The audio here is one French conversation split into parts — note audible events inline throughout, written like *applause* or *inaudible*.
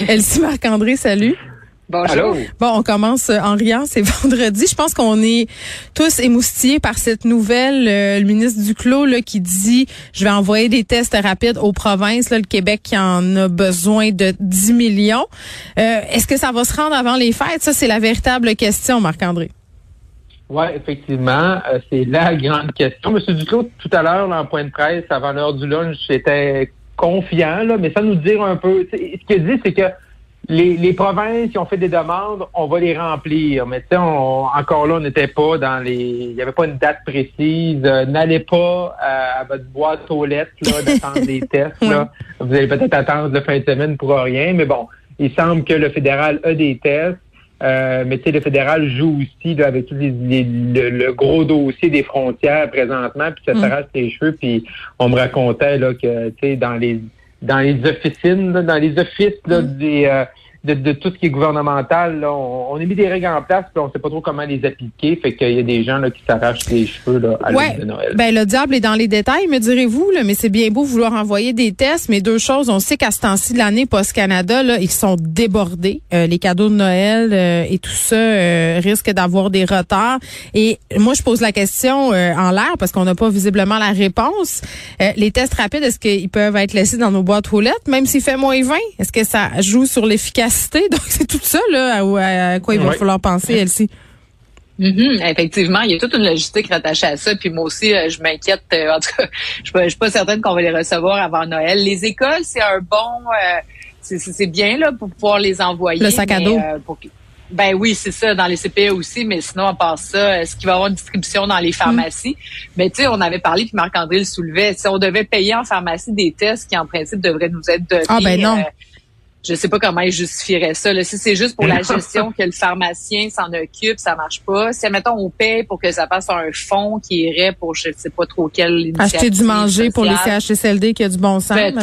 *laughs* Elsie Marc-André, salut. Bonjour. Bon, on commence en riant, c'est *laughs* vendredi. Je pense qu'on est tous émoustillés par cette nouvelle. Euh, le ministre Duclos là, qui dit, je vais envoyer des tests rapides aux provinces. Là, le Québec qui en a besoin de 10 millions. Euh, Est-ce que ça va se rendre avant les fêtes? Ça, c'est la véritable question, Marc-André. Oui, effectivement, euh, c'est la *laughs* grande question. Monsieur Duclos, tout à l'heure, en point de presse, avant l'heure du lunch, j'étais confiant, là, mais ça nous dire un peu. Ce qu'il dit, c'est que les, provinces qui ont fait des demandes, on va les remplir. Mais tu sais, encore là, on n'était pas dans les. Il n'y avait pas une date précise. Euh, n'allez pas euh, à votre boîte aux lettres là, d'attendre des *laughs* tests. Là. Vous allez peut-être attendre la fin de semaine pour rien. Mais bon, il semble que le fédéral a des tests. Euh, mais tu sais, le fédéral joue aussi avec tout le, gros dossier des frontières présentement, puis ça mm. s'arrache les cheveux. Puis on me racontait là que tu sais dans les dans les officines, dans les offices là, mm. des euh, de, tout ce qui est gouvernemental. Là, on, a mis des règles en place, puis on sait pas trop comment les appliquer. Fait qu'il y a des gens là, qui s'arrachent les cheveux là, à ouais, de Noël. Ben, le diable est dans les détails, me direz-vous, là, mais c'est bien beau vouloir envoyer des tests, mais deux choses. On sait qu'à ce temps-ci de l'année, Post Canada, là, ils sont débordés. Euh, les cadeaux de Noël euh, et tout ça euh, risquent d'avoir des retards. Et moi, je pose la question en l'air parce qu'on n'a pas visiblement la réponse. les tests rapides, est-ce qu'ils peuvent être laissés dans nos boîtes aux lettres, même s'il fait moins 20? Est-ce que ça joue sur l'efficacité? Donc, c'est tout ça là, à, quoi il va falloir penser, Elsie. Mm Effectivement, il y a toute une logistique rattachée à ça. Puis moi aussi, euh, je m'inquiète. Euh, en tout cas, je ne suis pas certaine qu'on va les recevoir avant Noël. Les écoles, c'est un bon, euh, c'est bien là pour pouvoir les envoyer. Le sac à dos. ben oui, c'est ça, dans les CPE aussi, mais sinon, à part ça, est-ce qu'il va y avoir une distribution dans les pharmacies? Mm. Mais tu sais, on avait parlé, puis Marc-André le soulevait, si on devait payer en pharmacie des tests qui, en principe, devraient nous être donnés. Ah ben non je sais pas comment ils justifieraient ça. Là. Si c'est juste pour la *laughs* gestion que le pharmacien s'en occupe, ça marche pas. Si, mettons, on paye pour que ça passe à un fonds qui irait pour je sais pas trop quelle initiative Acheter du manger pour les CHSLD qui a du bon sens, Peut-être.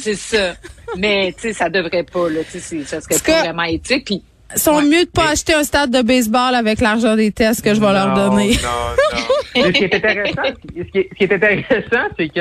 C'est ça. Mais, tu sais, ça devrait pas, là. Tu sais, ça serait pas vraiment éthique. Puis, sont mieux de pas acheter un stade de baseball avec l'argent des tests que je vais leur donner. Non, non. *laughs* ce qui est intéressant, ce qui est, intéressant, c'est que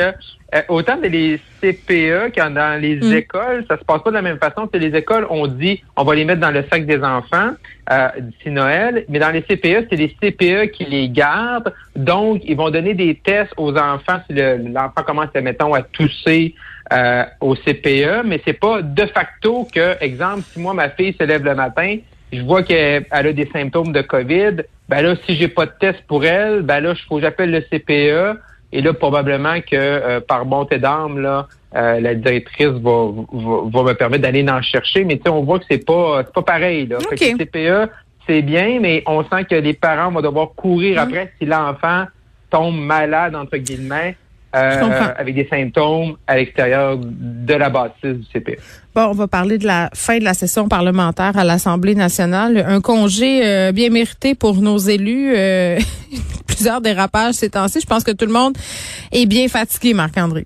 euh, autant dans les CPE qu'en dans les mm. écoles, ça se passe pas de la même façon que les écoles ont dit on va les mettre dans le sac des enfants euh, d'ici Noël, mais dans les CPE, c'est les CPE qui les gardent. Donc, ils vont donner des tests aux enfants si l'enfant commence, mettons, à tousser euh, au CPE, mais c'est pas de facto que, exemple, si moi, ma fille se lève le matin, je vois qu'elle a des symptômes de COVID, ben là, si j'ai pas de test pour elle, ben là, il faut que j'appelle le CPE. Et là, probablement que euh, par bonté d'âme, là, euh, la directrice va, va, me permettre d'aller en chercher. Mais tu sais, on voit que c'est pas pas pareil. Là. le CPE, c'est bien, mais on sent que les parents vont devoir courir hum. après si l'enfant tombe malade, entre guillemets. Euh, avec des symptômes à l'extérieur de la bâtisse du CPE. Bon, on va parler de la fin de la session parlementaire à l'Assemblée nationale. Un congé euh, bien mérité pour nos élus. Euh, *laughs* plusieurs dérapages ces temps-ci. Je pense que tout le monde est bien fatigué, Marc-André.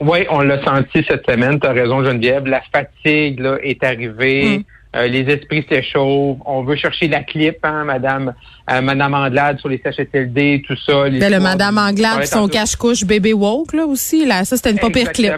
Oui, on l'a senti cette semaine. Tu as raison, Geneviève. La fatigue là, est arrivée. Mm. Euh, les esprits s'échauffent. On veut chercher la clip, hein, Madame, euh, Madame Anglade sur les CHSLD, tout ça. Ben, le Madame Anglade, son cache-couche bébé woke là aussi. Là, ça c'était une pas pire clip.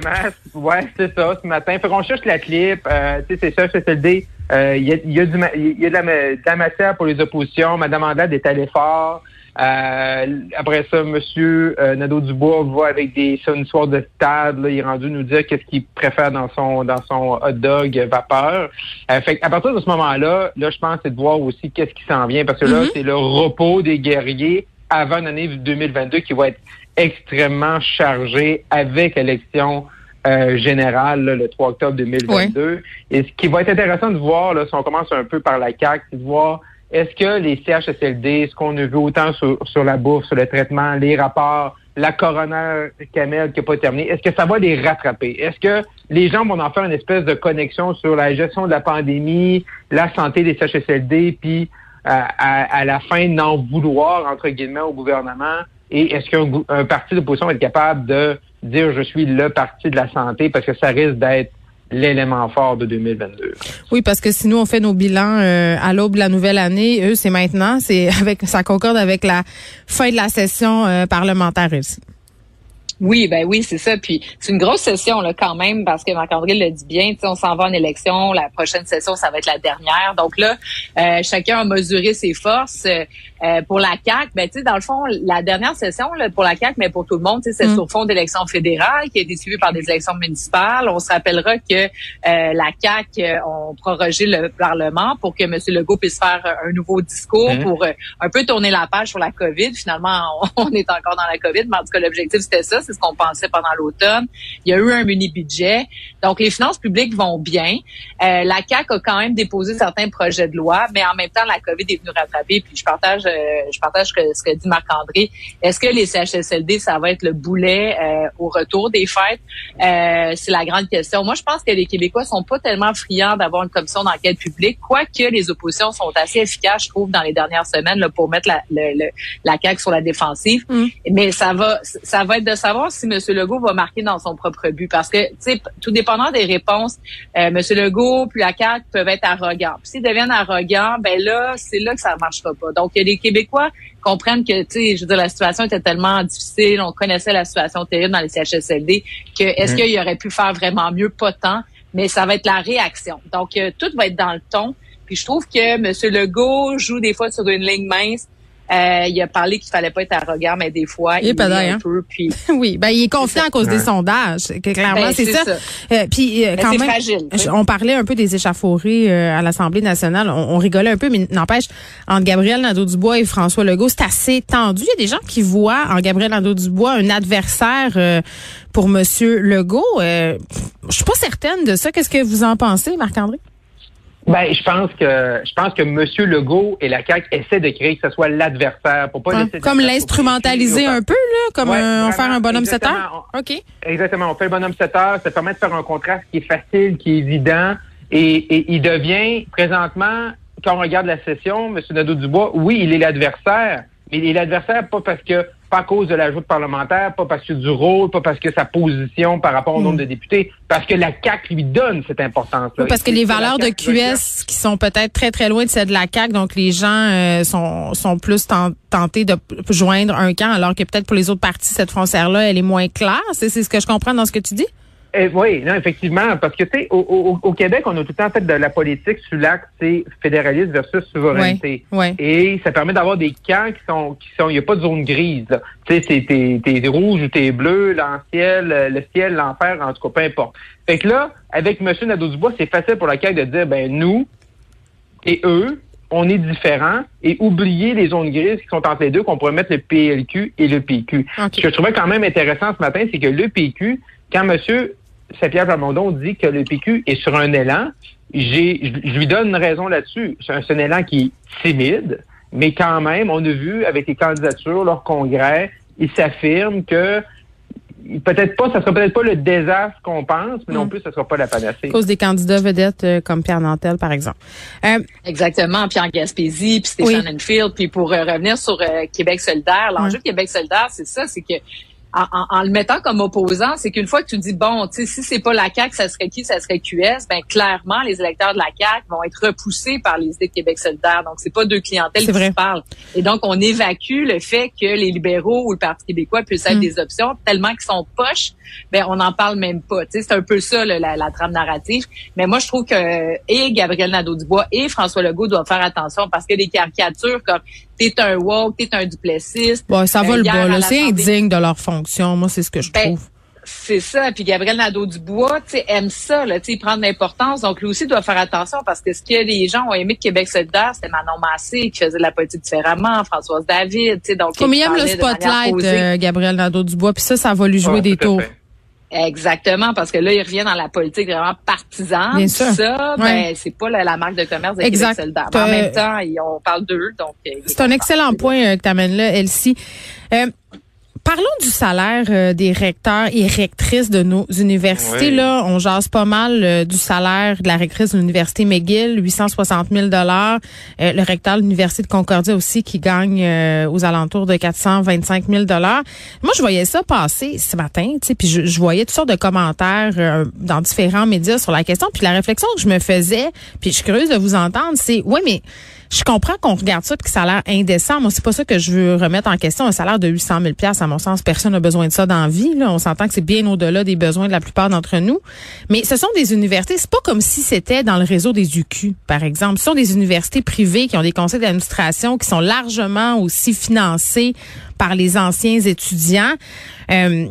Ouais, c'est ça. Ce matin, fait qu'on cherche la clip. Euh, tu sais, c'est CHSLD. Euh, il y, a, y, a, du, y a de la, de la matière pour les oppositions. Madame Anglade est allée fort. Euh, après ça, Monsieur euh, Nadeau-Dubois va avec des une soirée de stade. Là, il est rendu nous dire qu'est-ce qu'il préfère dans son dans son hot dog vapeur. Euh, fait à partir de ce moment-là, là, je pense c'est de voir aussi qu'est-ce qui s'en vient parce que là, mm-hmm. c'est le repos des guerriers avant l'année 2022 qui va être extrêmement chargé avec l'élection euh, générale le 3 octobre 2022. Et ce qui va être intéressant de voir, là, si on commence un peu par la CAQ, c'est de voir est-ce que les CHSLD, ce qu'on a vu autant sur, la bourse, sur le traitement, les rapports, la coroner Kamel qui n'a pas terminé, est-ce que ça va les rattraper? Est-ce que les gens vont en faire une espèce de connexion sur la gestion de la pandémie, la santé des CHSLD, puis euh, à, la fin n'en vouloir, entre guillemets, au gouvernement? Et est-ce qu'un parti d'opposition va être capable de dire je suis le parti de la santé parce que ça risque d'être l'élément fort de 2022. Oui, parce que si nous on fait nos bilans euh, à l'aube de la nouvelle année, eux c'est maintenant, c'est *laughs* avec ça concorde avec la fin de la session euh, parlementaire ici. Oui, ben oui, c'est ça. Puis c'est une grosse session là quand même parce que Marc-André le dit bien. On s'en va en élection. La prochaine session, ça va être la dernière. Donc là, euh, chacun a mesuré ses forces. Euh, pour la CAC, ben tu sais dans le fond, la dernière session là, pour la CAC, mais pour tout le monde, c'est mm. sur fond d'élections fédérales qui a été suivie par des élections municipales. On se rappellera que euh, la CAC euh, ont prorogé le Parlement pour que M. Legault puisse faire un nouveau discours mm. pour un peu tourner la page sur la COVID. Finalement, *laughs* on, est encore dans la COVID, mais en tout cas l'objectif c'était ça, c'est ce qu'on pensait pendant l'automne. Il y a eu un mini budget, donc les finances publiques vont bien. la CAC a quand même déposé certains projets de loi, mais en même temps la COVID est venue rattraper. Puis je partage euh, je partage ce que, dit Marc-André. Est-ce que les CHSLD, ça va être le boulet euh, au retour des fêtes? Euh, c'est la grande question. Moi, je pense que les Québécois sont pas tellement friands d'avoir une commission d'enquête publique, quoique les oppositions sont assez efficaces, je trouve, dans les dernières semaines là, pour mettre la, le, la CAQ sur la défensive. Mm. Mais ça va ça va être de savoir si M. Legault va marquer dans son propre but. Parce que, tu sais, tout dépendant des réponses, M. Legault puis la CAQ peuvent être arrogants. Puis s'ils deviennent arrogants, ben là, c'est là que ça marchera pas. Donc, il y a des Québécois comprennent que, tu sais, je veux dire, la situation était tellement difficile, on connaissait la situation terrible dans les CHSLD, que est-ce mm. qu'il aurait pu faire vraiment mieux? Pas tant, mais ça va être la réaction. Donc, euh, tout va être dans le ton. Puis je trouve que M. Legault joue des fois sur une ligne mince. Euh, il a parlé qu'il fallait pas être arrogant, mais des fois, il, est un hein. peu. Puis *laughs* oui, ben il est confiant à cause des sondages. clairement, ben, c'est ça. Euh, puis euh, quand même, fragile, on parlait un peu des échauffourées à l'Assemblée nationale. On, rigolait un peu, mais n'empêche, entre Gabriel Nadeau-Dubois et François Legault, c'est assez tendu. Il y a des gens qui voient en Gabriel Nadeau-Dubois un adversaire pour Monsieur Legault. je suis pas certaine de ça. Qu'est-ce que vous en pensez, Marc-André? Ben, je pense que je pense que M. Legault et la CAQ essaient de créer que ce soit l'adversaire pour pas laisser comme l'instrumentaliser un peu là, comme un, faire un bonhomme 7 heures? OK. Exactement, on fait le bonhomme 7 heures, ça permet de faire un contraste qui est facile, qui est évident et, et il devient présentement quand on regarde la session, M. Nadeau-Dubois, oui, il est l'adversaire, mais il est l'adversaire pas parce que pas à cause de l'ajout parlementaire, pas parce que du rôle, pas parce que sa position par rapport au nombre de députés, parce que la CAQ lui donne cette importance-là. parce que les valeurs de QS qui sont peut-être très très loin de celles de la CAQ, donc les gens euh, sont sont plus tentés de joindre un camp, alors que peut-être pour les autres partis cette frontière-là, elle est moins claire. C'est ce que je comprends dans ce que tu dis? Eh, oui, non, effectivement, parce que tu sais, au, Québec, on a tout le temps fait de la politique sur l'axe, c'est fédéralisme versus souveraineté. Et ça permet d'avoir des camps qui sont, qui sont, il n'y a pas de zone grise. Tu sais, c'est t'es, rouge ou t'es bleu, l'anciel, le ciel, l'enfer, en tout cas, peu importe. Fait que là, avec M. Nadeau-Dubois, c'est facile pour la CAQ de dire, ben nous et eux, on est différents et oublier les zones grises qui sont entre les deux, qu'on pourrait mettre le PLQ et le PQ. Ce que je trouvais quand même intéressant ce matin, c'est que le PQ, quand monsieur Saint-Pierre Plamondon dit que le PQ est sur un élan. J'ai, je lui donne une raison là-dessus. C'est un, élan qui est timide, mais quand même, on a vu avec les candidatures, leur congrès, ils s'affirment que peut-être pas, ça sera peut-être pas le désastre qu'on pense, mais non mm. plus, ça sera pas la panacée. À cause des candidats vedettes euh, comme Pierre Nantel, par exemple. Euh, Exactement, Pierre Gaspésie, puis Stéphane Enfield, puis pour euh, revenir sur Québec solidaire, l'enjeu de Québec solidaire, c'est ça, c'est que en, le mettant comme opposant, c'est qu'une fois que tu dis bon, tu sais, si c'est pas la CAQ, ça serait qui? Ça serait QS. Ben clairement, les électeurs de la CAQ vont être repoussés par les idées de Québec solidaire. Donc c'est pas deux clientèles qui se parlent. Et donc on évacue le fait que les libéraux ou le Parti québécois puissent être mm. des options tellement qu'ils sont poches. Ben on n'en parle même pas. Tu sais, c'est un peu ça la, la, trame narrative. Mais moi je trouve que et Gabriel Nadeau-Dubois et François Legault doivent faire attention parce que les caricatures comme t'es un woke, t'es un duplessiste. Bon, ça va le bas, là. C'est indigne de leur fonction. Moi, c'est ce que je ben, trouve. C'est ça. Puis Gabriel Nadeau-Dubois, tu sais, aime ça, là, tu sais, prendre l'importance. Donc, lui aussi doit faire attention parce que ce que les gens ont aimé de Québec solidaire, c'était Manon Massé qui faisait de la politique différemment, Françoise David, tu sais, donc. Comme il aime le spotlight, euh, Gabriel Nadeau-Dubois, puis ça, ça va lui jouer des tours. Exactement, parce que là, il revient dans la politique vraiment partisane. Bien sûr. Ça, ben, c'est pas la, marque de commerce de exact. Québec En même temps, on parle d'eux, donc. Euh, c'est un excellent point euh, que tu amènes là, Elsie. Euh, Parlons du salaire euh, des recteurs et rectrices de nos universités. Là, on jase pas mal euh, du salaire de la rectrice de l'université McGill, 860 000 dollars. Euh, le recteur de l'université de Concordia aussi qui gagne aux alentours de 425 000 dollars. Moi, je voyais ça passer ce matin, tu sais, puis je, je, voyais toutes sortes de commentaires dans différents médias sur la question. Puis la réflexion que je me faisais, puis je suis curieuse de vous entendre, c'est ouais, mais je comprends qu'on regarde ça puis que ça a l'air indécent. Moi, c'est pas ça que je veux remettre en question. Un salaire de 800 000 à mon sens, personne n'a besoin de ça dans la vie. On s'entend que c'est bien au-delà des besoins de la plupart d'entre nous. Mais ce sont des universités. C'est pas comme si c'était dans le réseau des UQ, par exemple. Ce sont des universités privées qui ont des conseils d'administration qui sont largement aussi financés par les anciens étudiants. Euh,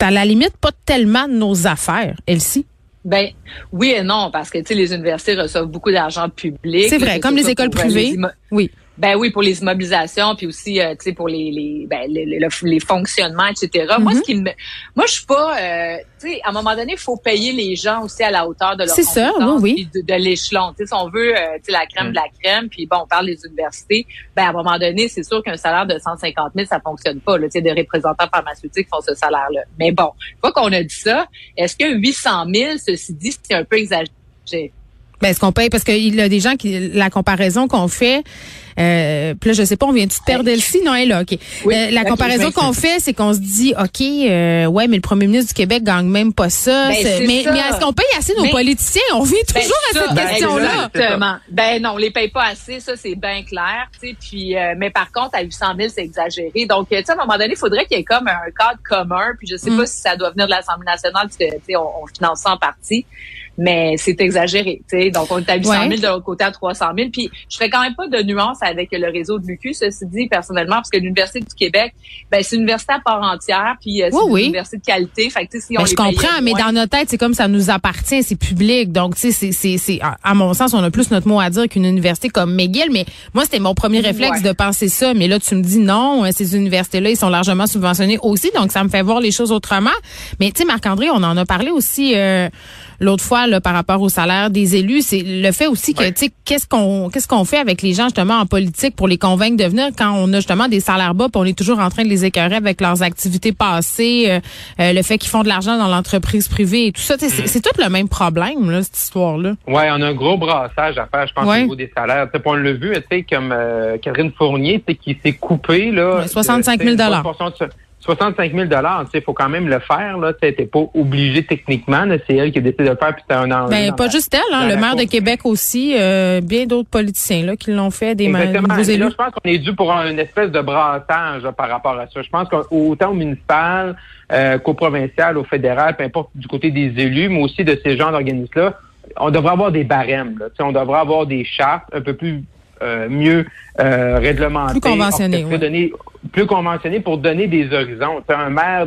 à la limite pas tellement de nos affaires, Elsie. Ben oui et non parce que tu sais les universités reçoivent beaucoup d'argent public. C'est vrai, comme les écoles privées. oui. Ben oui, pour les immobilisations, puis aussi, euh, tu sais, pour les les, ben, les, les, fonctionnements, etc. Moi, ce mhm. qui me, moi, je suis pas, euh, tu sais, à un moment donné, il faut payer les gens aussi à la hauteur de leur compétence, ça, oui, de, de l'échelon. Tu sais, si on veut, euh, tu sais, la crème de la crème, puis bon, on parle des universités, ben à un moment donné, c'est sûr qu'un salaire de 150 000, ça fonctionne pas. Tu sais, des représentants pharmaceutiques font ce salaire-là. Mais bon, une fois qu'on a dit ça, est-ce que 800 000, ceci dit, c'est un peu exagéré? Ben, est-ce qu'on paye? Parce qu'il y a des gens qui, la comparaison qu'on fait, euh, puis là, je sais pas, on vient de perdre Elsie? Non, elle est là, OK. Euh, la comparaison qu'on fait, c'est qu'on se dit, OK, euh, ouais, mais le premier ministre du Québec gagne même pas ça. Ben, mais, mais est-ce qu'on paye assez nos politiciens? On vient ben, toujours à cette ben, question-là. Exactement. Ben non, on les paye pas assez, ça, c'est bien clair. Puis, euh, mais par contre, à 800 000, c'est exagéré. Donc, tu sais, à un moment donné, il faudrait qu'il y ait comme un cadre commun. Puis je sais mm. pas si ça doit venir de l'Assemblée nationale, parce que, tu sais, on, on finance ça en partie mais c'est exagéré. sais. Donc, on est à 800 000 de l'autre côté à 300 000. Puis, je ferais quand même pas de nuance avec le réseau de l'UQ, ceci dit, personnellement, parce que l'Université du Québec, ben, c'est une université à part entière, puis euh, c'est une université de qualité. Fait que, si on ben, je comprends, mais dans notre tête, c'est comme ça nous appartient, c'est public. Donc, tu sais, c'est, à mon sens, on a plus notre mot à dire qu'une université comme McGill. Mais moi, c'était mon premier réflexe de penser ça. Mais là, tu me dis non, euh, ces universités-là, ils sont largement subventionnés aussi. Donc, ça me fait voir les choses autrement. Mais, tu sais, Marc-André, on en a parlé aussi euh, l'autre fois là, par rapport au salaire des élus. C'est le fait aussi que, tu sais, qu'est-ce qu'on qu'est-ce qu'on fait avec les gens justement en politique pour les convaincre de venir quand on a justement des salaires bas, puis on est toujours en train de les écœurer avec leurs activités passées, euh, euh, le fait qu'ils font de l'argent dans l'entreprise privée et tout ça. Mm. C'est tout le même problème, là, cette histoire-là. Oui, on a un gros brassage à faire, je pense, au niveau des salaires. T'sais, on l'a vu, tu sais, comme euh, Catherine Fournier, qui s'est coupée, là. 65 000 65 000 il faut quand même le faire. Tu n'es pas obligé techniquement. C'est elle qui a décidé de le faire, puis c'est un an. Ben, pas juste elle, hein, le maire de Québec aussi, euh, bien d'autres politiciens là, qui l'ont fait, des Exactement. je pense qu'on est dû pour une espèce de brassage par rapport à ça. Je pense qu'autant au municipal euh, qu'au provincial, au fédéral, peu importe du côté des élus, mais aussi de ces genres d'organismes-là, on devrait avoir des barèmes. Là. On devrait avoir des chartes un peu plus euh, mieux euh, réglementées. Plus conventionnées, plus conventionné pour donner des horizons. C'est un maire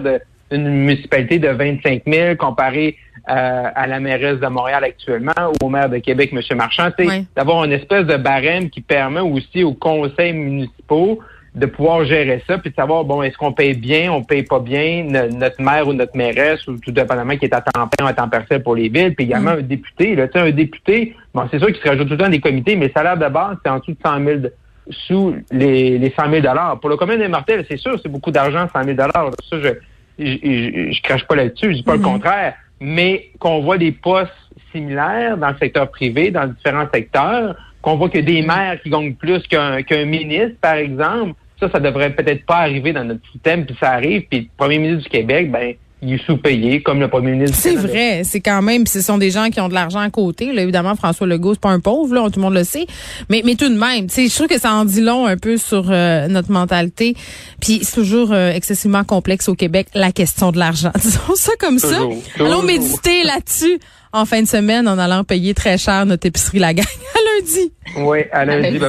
d'une municipalité de 25 000 comparé euh, à la mairesse de Montréal actuellement ou au maire de Québec, M. Marchand, c'est d'avoir une espèce de barème qui permet aussi aux conseils municipaux de pouvoir gérer ça, puis de savoir, bon, est-ce qu'on paye bien, on paye pas bien notre maire ou notre mairesse, ou tout dépendamment qui est à temps plein ou à temps partiel pour les villes, puis également mm. un député. Là, un député, bon, c'est sûr qu'il se rajoute tout le temps des comités, mais le salaire de base, c'est en dessous de 100 000 sous les, les 100 000 Pour le commun des mortels, c'est sûr, c'est beaucoup d'argent, 100 000 Ça, je, je, je, crache pas là-dessus, je dis pas le mm-hmm. contraire. Mais qu'on voit des postes similaires dans le secteur privé, dans différents secteurs, qu'on voit que des maires qui gagnent plus qu'un qu'un ministre, par exemple, ça, ça devrait peut-être pas arriver dans notre système, puis ça arrive, puis le premier ministre du Québec, ben, il est sous-payé, comme le premier ministre. C'est vrai, c'est quand même, ce sont des gens qui ont de l'argent à côté. Là, évidemment, François Legault, c'est pas un pauvre, là, tout le monde le sait. Mais, mais tout de même, je trouve que ça en dit long un peu sur euh, notre mentalité. Puis c'est toujours euh, excessivement complexe au Québec, la question de l'argent. *laughs* Disons ça comme ça. Allons méditer là-dessus en fin de semaine en allant payer très cher notre épicerie la gagne *laughs* à lundi. Oui, à lundi.